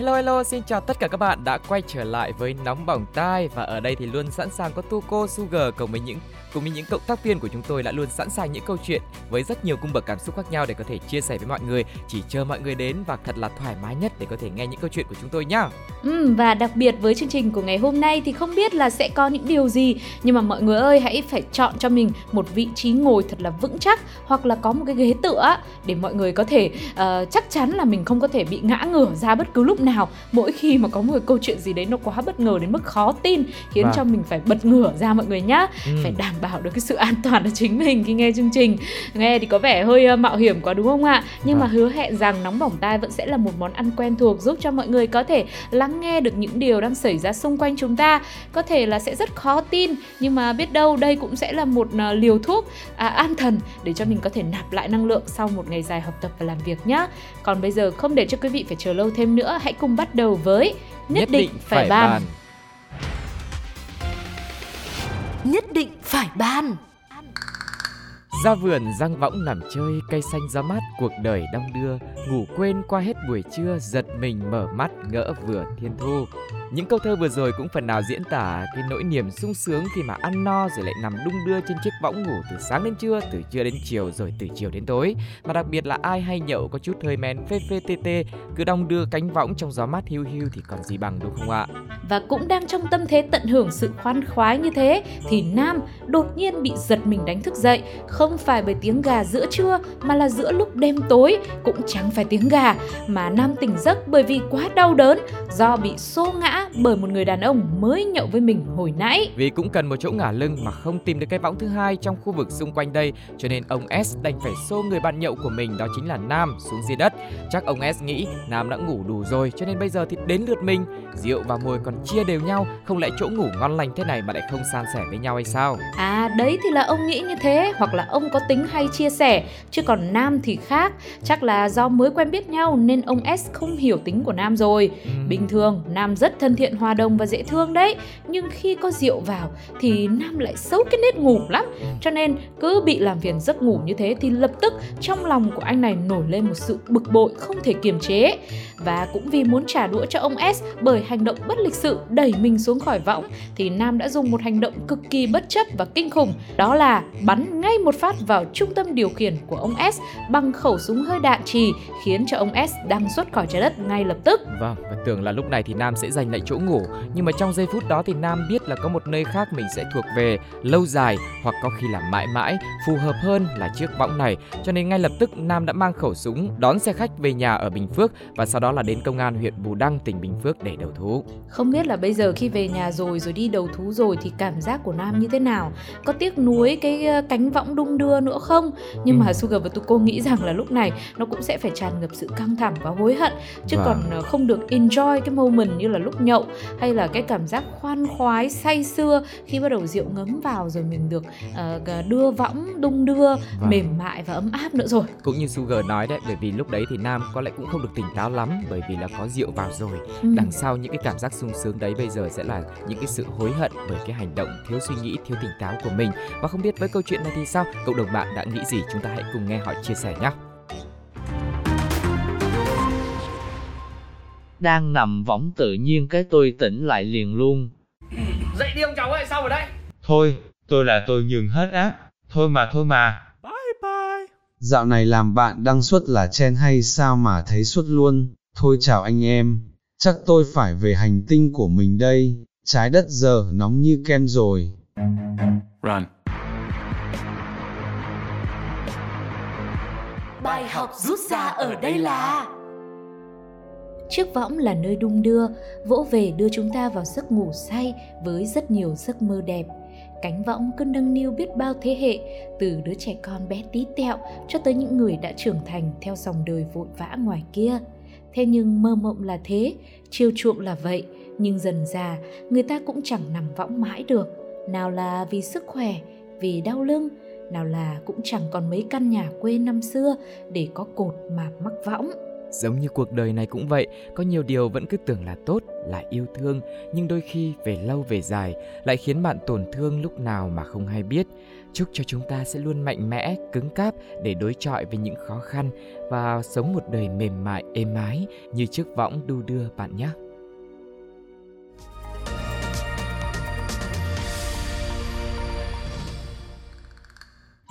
Hello hello, xin chào tất cả các bạn đã quay trở lại với Nóng Bỏng Tai. Và ở đây thì luôn sẵn sàng có Tuko, Sugar cùng với những cùng với những cộng tác viên của chúng tôi đã luôn sẵn sàng những câu chuyện với rất nhiều cung bậc cảm xúc khác nhau để có thể chia sẻ với mọi người. Chỉ chờ mọi người đến và thật là thoải mái nhất để có thể nghe những câu chuyện của chúng tôi nhá. Ừ, và đặc biệt với chương trình của ngày hôm nay thì không biết là sẽ có những điều gì. Nhưng mà mọi người ơi hãy phải chọn cho mình một vị trí ngồi thật là vững chắc hoặc là có một cái ghế tựa để mọi người có thể uh, chắc chắn là mình không có thể bị ngã ngửa ra bất cứ lúc nào mỗi khi mà có một câu chuyện gì đấy nó quá bất ngờ đến mức khó tin khiến vâng. cho mình phải bật ngửa ra mọi người nhá ừ. phải đảm bảo được cái sự an toàn cho chính mình khi nghe chương trình nghe thì có vẻ hơi mạo hiểm quá đúng không ạ nhưng à. mà hứa hẹn rằng nóng bỏng tai vẫn sẽ là một món ăn quen thuộc giúp cho mọi người có thể lắng nghe được những điều đang xảy ra xung quanh chúng ta có thể là sẽ rất khó tin nhưng mà biết đâu đây cũng sẽ là một ờ, liều thuốc à, an thần để cho mình có thể nạp lại năng lượng sau một ngày dài học tập và làm việc nhé còn bây giờ không để cho quý vị phải chờ lâu thêm nữa hãy cùng bắt đầu với nhất, nhất định, định phải, phải bàn. bàn nhất định phải ban. Ra vườn răng võng nằm chơi cây xanh gió mát cuộc đời đong đưa. Ngủ quên qua hết buổi trưa giật mình mở mắt ngỡ vừa thiên thu những câu thơ vừa rồi cũng phần nào diễn tả cái nỗi niềm sung sướng khi mà ăn no rồi lại nằm đung đưa trên chiếc võng ngủ từ sáng đến trưa, từ trưa đến chiều rồi từ chiều đến tối. Mà đặc biệt là ai hay nhậu có chút hơi men phê phê tê tê, cứ đong đưa cánh võng trong gió mát hiu hiu thì còn gì bằng đúng không ạ? Và cũng đang trong tâm thế tận hưởng sự khoan khoái như thế thì Nam đột nhiên bị giật mình đánh thức dậy, không phải bởi tiếng gà giữa trưa mà là giữa lúc đêm tối, cũng chẳng phải tiếng gà mà Nam tỉnh giấc bởi vì quá đau đớn do bị xô ngã bởi một người đàn ông mới nhậu với mình hồi nãy. Vì cũng cần một chỗ ngả lưng mà không tìm được cái võng thứ hai trong khu vực xung quanh đây, cho nên ông S đành phải xô người bạn nhậu của mình đó chính là Nam xuống dưới đất. Chắc ông S nghĩ Nam đã ngủ đủ rồi, cho nên bây giờ thì đến lượt mình. Rượu và môi còn chia đều nhau, không lẽ chỗ ngủ ngon lành thế này mà lại không san sẻ với nhau hay sao? À đấy thì là ông nghĩ như thế, hoặc là ông có tính hay chia sẻ, chứ còn Nam thì khác. Chắc là do mới quen biết nhau nên ông S không hiểu tính của Nam rồi. Ừ. Bình thường Nam rất thân thiện hòa đồng và dễ thương đấy. Nhưng khi có rượu vào thì nam lại xấu cái nết ngủ lắm. Cho nên cứ bị làm phiền giấc ngủ như thế thì lập tức trong lòng của anh này nổi lên một sự bực bội không thể kiềm chế. Và cũng vì muốn trả đũa cho ông S bởi hành động bất lịch sự đẩy mình xuống khỏi võng thì Nam đã dùng một hành động cực kỳ bất chấp và kinh khủng. Đó là bắn ngay một phát vào trung tâm điều khiển của ông S bằng khẩu súng hơi đạn trì khiến cho ông S đăng xuất khỏi trái đất ngay lập tức. Vâng, và tưởng là lúc này thì Nam sẽ giành lại chỗ ngủ nhưng mà trong giây phút đó thì Nam biết là có một nơi khác mình sẽ thuộc về lâu dài hoặc có khi là mãi mãi phù hợp hơn là chiếc võng này cho nên ngay lập tức Nam đã mang khẩu súng đón xe khách về nhà ở Bình Phước và sau đó là đến công an huyện Bù Đăng tỉnh Bình Phước để đầu thú. Không biết là bây giờ khi về nhà rồi rồi đi đầu thú rồi thì cảm giác của Nam như thế nào? Có tiếc nuối cái ờ, cánh võng đung đưa nữa không? Nhưng ừ. mà Sugar và Tuko nghĩ rằng là lúc này nó cũng sẽ phải tràn ngập sự căng thẳng và hối hận chứ vâng. còn ờ, không được enjoy cái moment như là lúc nhậu hay là cái cảm giác khoan khoái say sưa khi bắt đầu rượu ngấm vào rồi mình được uh, đưa võng đung đưa vâng. mềm mại và ấm áp nữa rồi. Cũng như Sugar nói đấy bởi vì lúc đấy thì Nam có lẽ cũng không được tỉnh táo lắm bởi vì là có rượu vào rồi. Ừ. đằng sau những cái cảm giác sung sướng đấy bây giờ sẽ là những cái sự hối hận bởi cái hành động thiếu suy nghĩ thiếu tỉnh táo của mình. Và không biết với câu chuyện này thì sao? Cộng đồng bạn đã nghĩ gì? Chúng ta hãy cùng nghe họ chia sẻ nhé đang nằm võng tự nhiên cái tôi tỉnh lại liền luôn. Dậy đi ông cháu ơi, sao ở đây? Thôi, tôi là tôi nhường hết á. Thôi mà thôi mà. Bye bye. Dạo này làm bạn đăng xuất là chen hay sao mà thấy xuất luôn. Thôi chào anh em, chắc tôi phải về hành tinh của mình đây. Trái đất giờ nóng như kem rồi. Run. Bài học rút ra ở đây là Chiếc võng là nơi đung đưa, vỗ về đưa chúng ta vào giấc ngủ say với rất nhiều giấc mơ đẹp. Cánh võng cứ nâng niu biết bao thế hệ, từ đứa trẻ con bé tí tẹo cho tới những người đã trưởng thành theo dòng đời vội vã ngoài kia. Thế nhưng mơ mộng là thế, chiêu chuộng là vậy, nhưng dần già người ta cũng chẳng nằm võng mãi được. Nào là vì sức khỏe, vì đau lưng, nào là cũng chẳng còn mấy căn nhà quê năm xưa để có cột mà mắc võng. Giống như cuộc đời này cũng vậy, có nhiều điều vẫn cứ tưởng là tốt, là yêu thương, nhưng đôi khi về lâu về dài lại khiến bạn tổn thương lúc nào mà không hay biết. Chúc cho chúng ta sẽ luôn mạnh mẽ, cứng cáp để đối chọi với những khó khăn và sống một đời mềm mại, êm ái như chiếc võng đu đưa bạn nhé.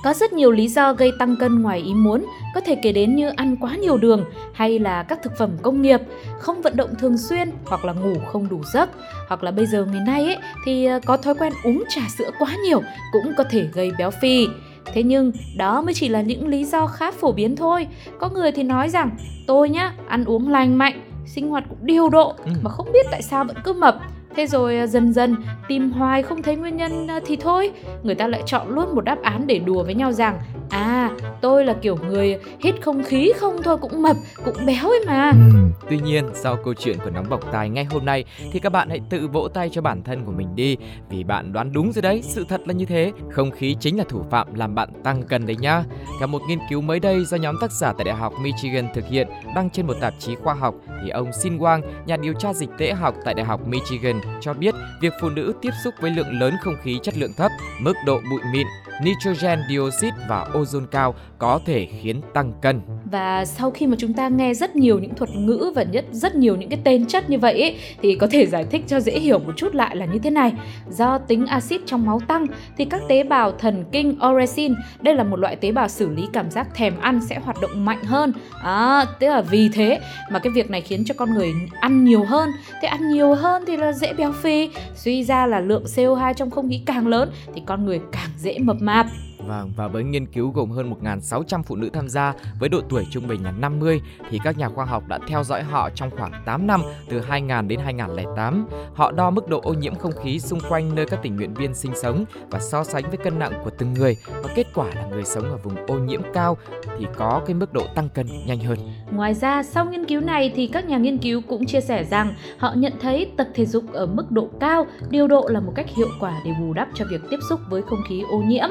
Có rất nhiều lý do gây tăng cân ngoài ý muốn, có thể kể đến như ăn quá nhiều đường hay là các thực phẩm công nghiệp, không vận động thường xuyên hoặc là ngủ không đủ giấc, hoặc là bây giờ ngày nay ấy thì ờ, có thói quen uống trà sữa quá nhiều cũng có thể gây béo phì. Thế nhưng đó mới chỉ là những lý do khá phổ biến thôi. Có người thì nói rằng tôi nhá, ăn uống lành mạnh, sinh hoạt cũng điều độ Ừ. mà không biết tại sao vẫn cứ mập. Thế rồi à, dần dần tìm hoài không thấy nguyên nhân à, thì thôi, người ta lại chọn luôn một đáp án để đùa với nhau rằng à tôi là kiểu người hít không khí không thôi cũng mập cũng béo ấy mà. ừ, Tuy nhiên, sau câu chuyện của nóng bỏng tai ngay hôm nay thì các bạn hãy tự vỗ tay cho bản thân của mình đi vì bạn đoán đúng rồi đấy, sự thật là như thế. Không khí chính là thủ phạm làm bạn tăng cân đấy nhá. Theo một nghiên cứu mới đây do nhóm tác giả tại Đại học Michigan thực hiện đăng trên một tạp chí khoa học thì ông Sin Wang, nhà điều tra dịch tễ học tại Đại học Michigan cho biết việc phụ nữ tiếp xúc với lượng lớn không khí chất lượng thấp, mức độ bụi mịn, nitrogen dioxide và ozone cao có thể khiến tăng cân. Và sau khi mà chúng ta nghe rất nhiều những thuật ngữ và nhất rất nhiều những cái tên chất như vậy ấy, thì có thể giải thích cho dễ hiểu một chút lại là như thế này. Do tính axit trong máu tăng thì các tế bào thần kinh orexin, đây là một loại tế bào xử lý cảm giác thèm ăn sẽ hoạt động mạnh hơn. À, tức là vì thế mà cái việc này khiến cho con người ăn nhiều hơn. Thế ăn nhiều hơn thì là dễ béo phì, suy ra là lượng CO2 trong không khí càng lớn thì con người càng dễ mập mạp. Vâng, và với nghiên cứu gồm hơn 1.600 phụ nữ tham gia với độ tuổi trung bình là 50 thì các nhà khoa học đã theo dõi họ trong khoảng 8 năm từ 2000 đến 2008. Họ đo mức độ ô nhiễm không khí xung quanh nơi các tình nguyện viên sinh sống và so sánh với cân nặng của từng người và kết quả là người sống ở vùng ô nhiễm cao thì có cái mức độ tăng cân nhanh hơn. Ngoài ra, sau nghiên cứu này thì các nhà nghiên cứu cũng chia sẻ rằng họ nhận thấy tập thể dục ở mức độ cao, điều độ là một cách hiệu quả để bù đắp cho việc tiếp xúc với không khí ô nhiễm.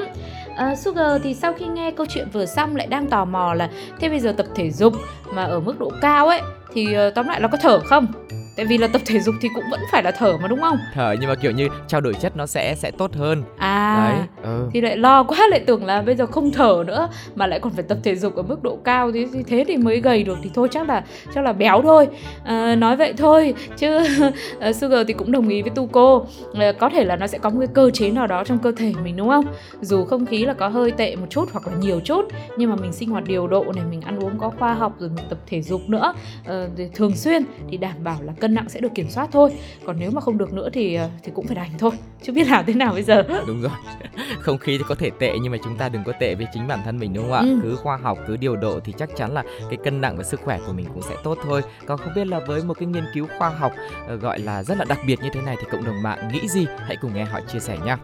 À, Sugar thì sau khi nghe câu chuyện vừa xong lại đang tò mò là thế bây giờ tập thể dục mà ở mức độ cao ấy thì ờ, tóm lại nó có thở không? Tại vì là tập thể dục thì cũng vẫn phải là thở mà đúng không? Thở nhưng mà kiểu như trao đổi chất nó sẽ sẽ tốt hơn. À, Đấy. Ừ. thì lại lo quá lại tưởng là bây giờ không thở nữa mà lại còn phải tập thể dục ở mức độ cao thì thì thế thì mới gầy được thì thôi chắc là chắc là béo thôi à, nói vậy thôi chứ uh, Sugar thì cũng đồng ý với Tuco à, có thể là nó sẽ có một cái cơ chế nào đó trong cơ thể mình đúng không dù không khí là có hơi tệ một chút hoặc là nhiều chút nhưng mà mình sinh hoạt điều độ này mình ăn uống có khoa học rồi mình tập thể dục nữa ờ, thì thường xuyên thì đảm bảo là cân nặng sẽ được kiểm soát thôi còn nếu mà không được nữa thì ờ, thì cũng phải đành thôi chứ biết làm thế nào bây giờ Đúng rồi. Không khí thì có thể tệ nhưng mà chúng ta đừng có tệ với chính bản thân mình đúng không ạ? Ừ. Cứ khoa học, cứ điều độ thì chắc chắn là cái cân nặng và sức khỏe của mình cũng sẽ tốt thôi. Còn không biết là với một cái nghiên cứu khoa học ờ, gọi là rất là đặc biệt như thế này thì cộng đồng mạng nghĩ gì? Hãy cùng nghe họ chia sẻ nhé.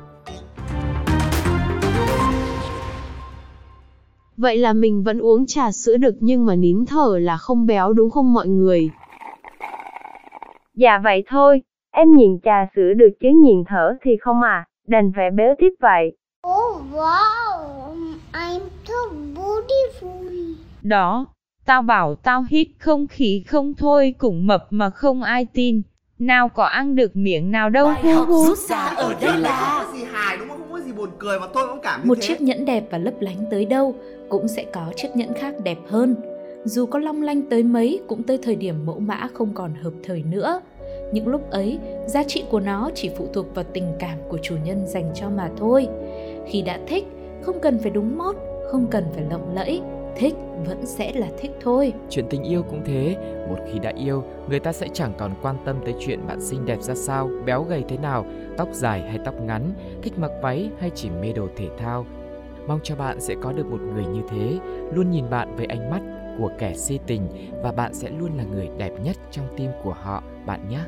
Vậy là mình vẫn uống trà sữa được nhưng mà nín thở là không béo đúng không mọi người? Dạ vậy thôi, em nhìn trà sữa được chứ nhìn thở thì không à, đành phải béo tiếp vậy. Oh wow, I'm so beautiful. Đó, tao bảo tao hít không khí không thôi cũng mập mà không ai tin. Nào có ăn được miệng nào đâu hu hu. ở đây là không có gì hài đúng không không có gì buồn cười mà tôi cũng cảm như một thế chiếc nhẫn đẹp và lấp lánh tới đâu cũng sẽ có chiếc nhẫn khác đẹp hơn dù có long lanh tới mấy cũng tới thời điểm mẫu mã không còn hợp thời nữa. Những lúc ấy giá trị của nó chỉ phụ thuộc vào tình cảm của chủ nhân dành cho mà thôi. Khi đã thích không cần phải đúng mót không cần phải lộng lẫy thích vẫn sẽ là thích thôi. Chuyện tình yêu cũng thế, một khi đã yêu, người ta sẽ chẳng còn quan tâm tới chuyện bạn xinh đẹp ra sao, béo gầy thế nào, tóc dài hay tóc ngắn, thích mặc váy hay chỉ mê đồ thể thao. Mong cho bạn sẽ có được một người như thế, luôn nhìn bạn với ánh mắt của kẻ si tình và bạn sẽ luôn là người đẹp nhất trong tim của họ, bạn nhé.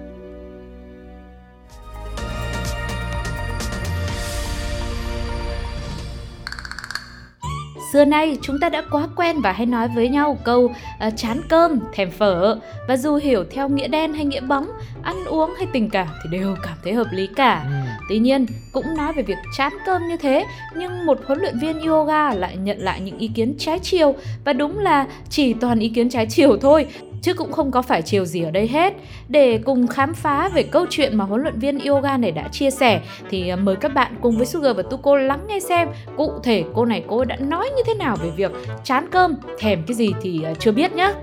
Xưa nay chúng ta đã quá quen và hay nói với nhau câu uh, chán cơm, thèm phở và dù hiểu theo nghĩa đen hay nghĩa bóng, ăn uống hay tình cảm thì đều cảm thấy hợp lý cả. Ừ. Tuy nhiên, cũng nói về việc chán cơm như thế, nhưng một huấn luyện viên yoga lại nhận lại những ý kiến trái chiều và đúng là chỉ toàn ý kiến trái chiều thôi chứ cũng không có phải chiều gì ở đây hết. Để cùng khám phá về câu chuyện mà huấn luyện viên yoga này đã chia sẻ thì ờ, mời các bạn cùng với Sugar và Tuko lắng nghe xem cụ thể cô này cô đã nói như thế nào về việc chán cơm, thèm cái gì thì ờ, chưa biết nhá.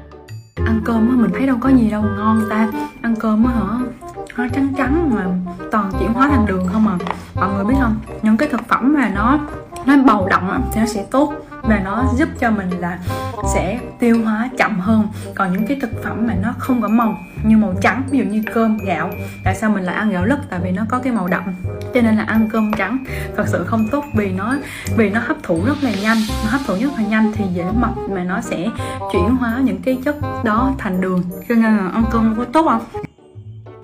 Ăn cơm á mình thấy đâu có gì đâu ngon ta. Ăn cơm á hả? Nó trắng trắng mà toàn chuyển hóa thành đường không à. Mọi người biết không? Những cái thực phẩm mà nó nó bầu động thì nó sẽ tốt. Và nó giúp cho mình là sẽ tiêu hóa chậm hơn. Còn những cái thực phẩm mà nó không có màu, như màu trắng, ví dụ như cơm, gạo, tại sao mình lại ăn gạo lứt? Tại vì nó có cái màu đậm, cho nên là ăn cơm trắng thật sự không tốt vì nó vì nó hấp thụ rất là nhanh. Nó hấp thụ rất là nhanh thì dễ mập mà nó sẽ chuyển hóa những cái chất đó thành đường. Cho nên là ăn cơm có tốt không?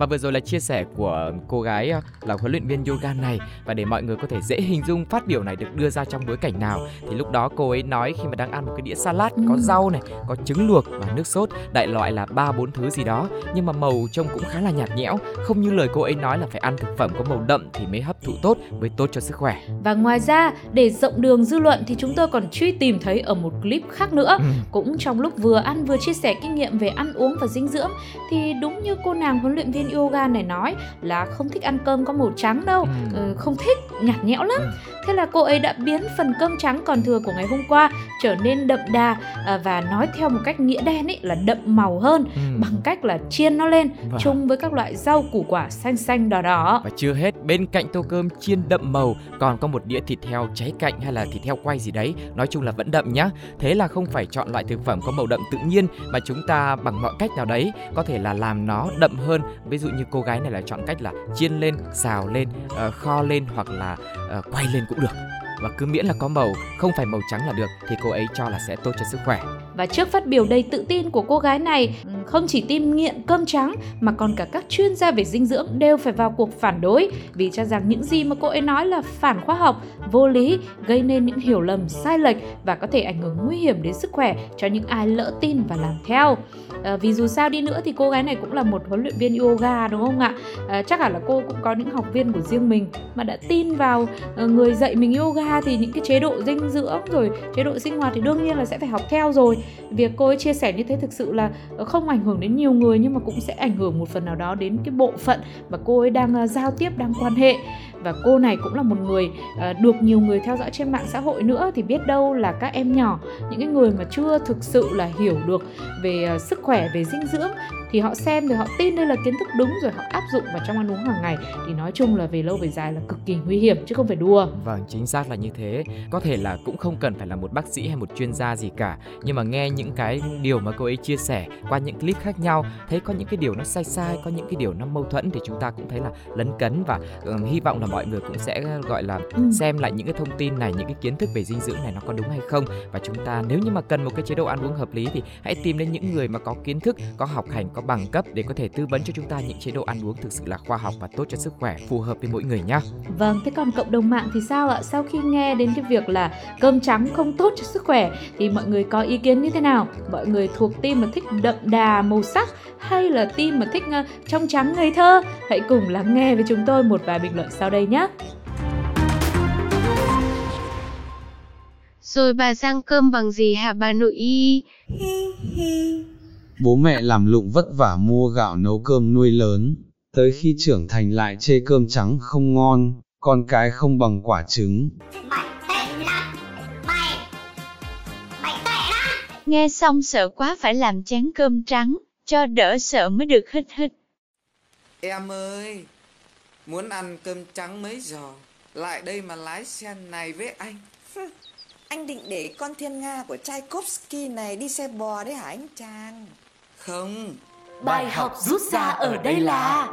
Và vừa rồi là chia sẻ của cô gái ờ, là huấn luyện viên yoga này và để mọi người có thể dễ hình dung phát biểu này được đưa ra trong bối cảnh nào thì lúc đó cô ấy nói khi mà đang ăn một cái đĩa salad có ừ. rau này, có trứng luộc và nước sốt, đại loại là ba bốn thứ gì đó nhưng mà màu trông cũng khá là nhạt nhẽo, không như lời cô ấy nói là phải ăn thực phẩm có màu đậm thì mới hấp thụ tốt, mới tốt cho sức khỏe. Và ngoài ra, để rộng đường dư luận thì chúng tôi còn truy tìm thấy ở một clip khác nữa, ừ. cũng trong lúc vừa ăn vừa chia sẻ kinh nghiệm về ăn uống và dinh dưỡng thì đúng như cô nàng huấn luyện viên yoga này nói là không thích ăn cơm có màu trắng đâu ừ. ừ không thích nhạt nhẽo lắm ừ. thế là cô ấy đã biến phần cơm trắng còn thừa của ngày hôm qua trở nên đậm đà à, và nói theo một cách nghĩa đen ấy là đậm màu hơn ừ. bằng cách là chiên nó lên vâng. chung với các loại rau củ quả xanh xanh đỏ đỏ và chưa hết bên cạnh tô cơm chiên đậm màu còn có một đĩa thịt heo cháy cạnh hay là thịt heo quay gì đấy nói chung là vẫn đậm nhá thế là không phải chọn loại thực phẩm có màu đậm tự nhiên mà chúng ta bằng mọi cách nào đấy có thể là làm nó đậm hơn ví dụ như cô gái này là chọn cách là chiên lên xào lên uh, kho lên hoặc là uh, quay lên cũng được. Và cứ miễn là có màu không phải màu trắng là được thì cô ấy cho là sẽ tốt cho sức khỏe. Và trước phát biểu đầy tự tin của cô gái này không chỉ tim nghiện cơm trắng mà còn cả các chuyên gia về dinh dưỡng đều phải vào cuộc phản đối vì cho rằng những gì mà cô ấy nói là phản khoa học vô lý gây nên những hiểu lầm sai lệch và có thể ảnh hưởng nguy hiểm đến sức khỏe cho những ai lỡ tin và làm theo. À, vì dù sao đi nữa thì cô gái này cũng là một huấn luyện viên yoga đúng không ạ? À, chắc hẳn là cô cũng có những học viên của riêng mình mà đã tin vào ờ, người dạy mình yoga thì những cái chế độ dinh dưỡng rồi chế độ sinh hoạt thì đương nhiên là sẽ phải học theo rồi. Việc cô ấy chia sẻ như thế thực sự là không ảnh ảnh hưởng đến nhiều người nhưng mà cũng sẽ ảnh hưởng một phần nào đó đến cái bộ phận mà cô ấy đang uh, giao tiếp đang quan hệ. Và cô này cũng là một người uh, được nhiều người theo dõi trên mạng xã hội nữa thì biết đâu là các em nhỏ những cái người mà chưa thực sự là hiểu được về uh, sức khỏe về dinh dưỡng thì họ xem rồi họ tin đây là kiến thức đúng rồi họ áp dụng vào trong ăn uống hàng ngày thì nói chung là về lâu về dài là cực kỳ nguy hiểm chứ không phải đùa. Vâng, chính xác là như thế. Có thể là cũng không cần phải là một bác sĩ hay một chuyên gia gì cả, nhưng mà nghe những cái điều mà cô ấy chia sẻ qua những clip khác nhau, thấy có những cái điều nó sai sai, có những cái điều nó mâu thuẫn thì chúng ta cũng thấy là lấn cấn và um, hy vọng là mọi người cũng sẽ gọi là ừ. xem lại những cái thông tin này, những cái kiến thức về dinh dưỡng này nó có đúng hay không và chúng ta nếu như mà cần một cái chế độ ăn uống hợp lý thì hãy tìm đến những người mà có kiến thức, có học hành, có bằng cấp để có thể tư vấn cho chúng ta những chế độ ăn uống thực sự là khoa học và tốt cho sức khỏe, phù hợp với mỗi người nhé. Vâng, thế còn cộng đồng mạng thì sao ạ? Sau khi nghe đến cái việc là cơm trắng không tốt cho sức khỏe thì mọi người có ý kiến như thế nào? Mọi người thuộc team mà thích đậm đà màu sắc hay là team mà thích uh, trong trắng ngây thơ? Hãy cùng lắng nghe với chúng tôi một vài bình luận sau đây nhé. Rồi bà sang cơm bằng gì hả bà nội y? Bố mẹ làm lụng vất vả mua gạo nấu cơm nuôi lớn, tới khi trưởng thành lại chê cơm trắng không ngon, con cái không bằng quả trứng. Nghe xong sợ quá phải làm chén cơm trắng, cho đỡ sợ mới được hít hít. Em ơi, muốn ăn cơm trắng mấy giờ, lại đây mà lái xe này với anh. Anh định để con thiên Nga của Tchaikovsky này đi xe bò đấy hả anh Tràng? Không. Bài học rút ra ở đây là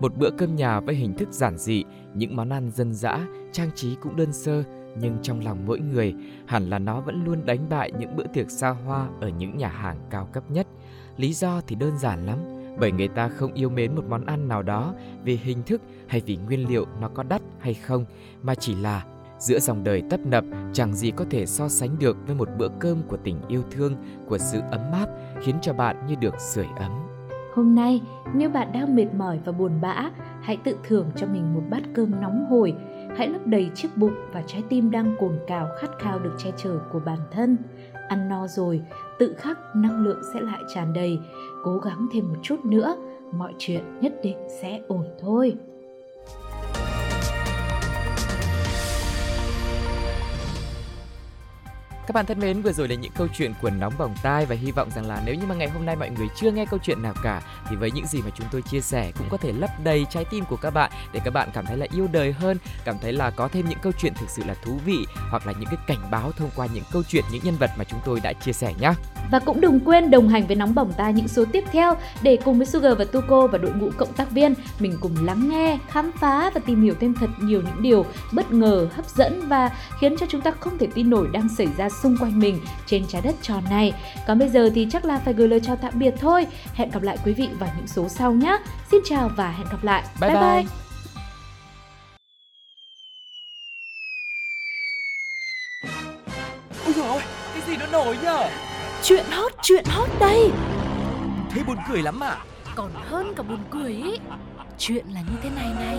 một bữa cơm nhà với hình thức giản dị, những món ăn dân dã, trang trí cũng đơn sơ, nhưng trong lòng mỗi người hẳn là nó vẫn luôn đánh bại những bữa tiệc xa hoa ở những nhà hàng cao cấp nhất. Lý do thì đơn giản lắm, bởi người ta không yêu mến một món ăn nào đó vì hình thức hay vì nguyên liệu nó có đắt hay không, mà chỉ là Giữa dòng đời tấp nập, chẳng gì có thể so sánh được với một bữa cơm của tình yêu thương, của sự ấm áp, khiến cho bạn như được sưởi ấm. Hôm nay, nếu bạn đang mệt mỏi và buồn bã, hãy tự thưởng cho mình một bát cơm nóng hổi. Hãy lấp đầy chiếc bụng và trái tim đang cồn cào khát khao được che chở của bản thân. Ăn no rồi, tự khắc năng lượng sẽ lại tràn đầy. Cố gắng thêm một chút nữa, mọi chuyện nhất định sẽ ổn thôi. Các bạn thân mến, vừa rồi là những câu chuyện của nóng bỏng tai và hy vọng rằng là nếu như mà ngày hôm nay mọi người chưa nghe câu chuyện nào cả thì với những gì mà chúng tôi chia sẻ cũng có thể lấp đầy trái tim của các bạn để các bạn cảm thấy là yêu đời hơn, cảm thấy là có thêm những câu chuyện thực sự là thú vị hoặc là những cái cảnh báo thông qua những câu chuyện những nhân vật mà chúng tôi đã chia sẻ nhé. Và cũng đừng quên đồng hành với nóng bỏng tai những số tiếp theo để cùng với Sugar và Tuko và đội ngũ cộng tác viên mình cùng lắng nghe, khám phá và tìm hiểu thêm thật nhiều những điều bất ngờ, hấp dẫn và khiến cho chúng ta không thể tin nổi đang xảy ra xung quanh mình trên trái đất tròn này. Còn bây giờ thì chắc là phải gửi lời chào tạm biệt thôi. Hẹn gặp lại quý vị vào những số sau nhé. Xin chào và hẹn gặp lại. Bye bye. bye. Ôi dồi ôi, cái gì nó nổi nhở? Chuyện hot, chuyện hot đây. Thế buồn cười lắm à? Còn hơn cả buồn cười ý. Chuyện là như thế này này.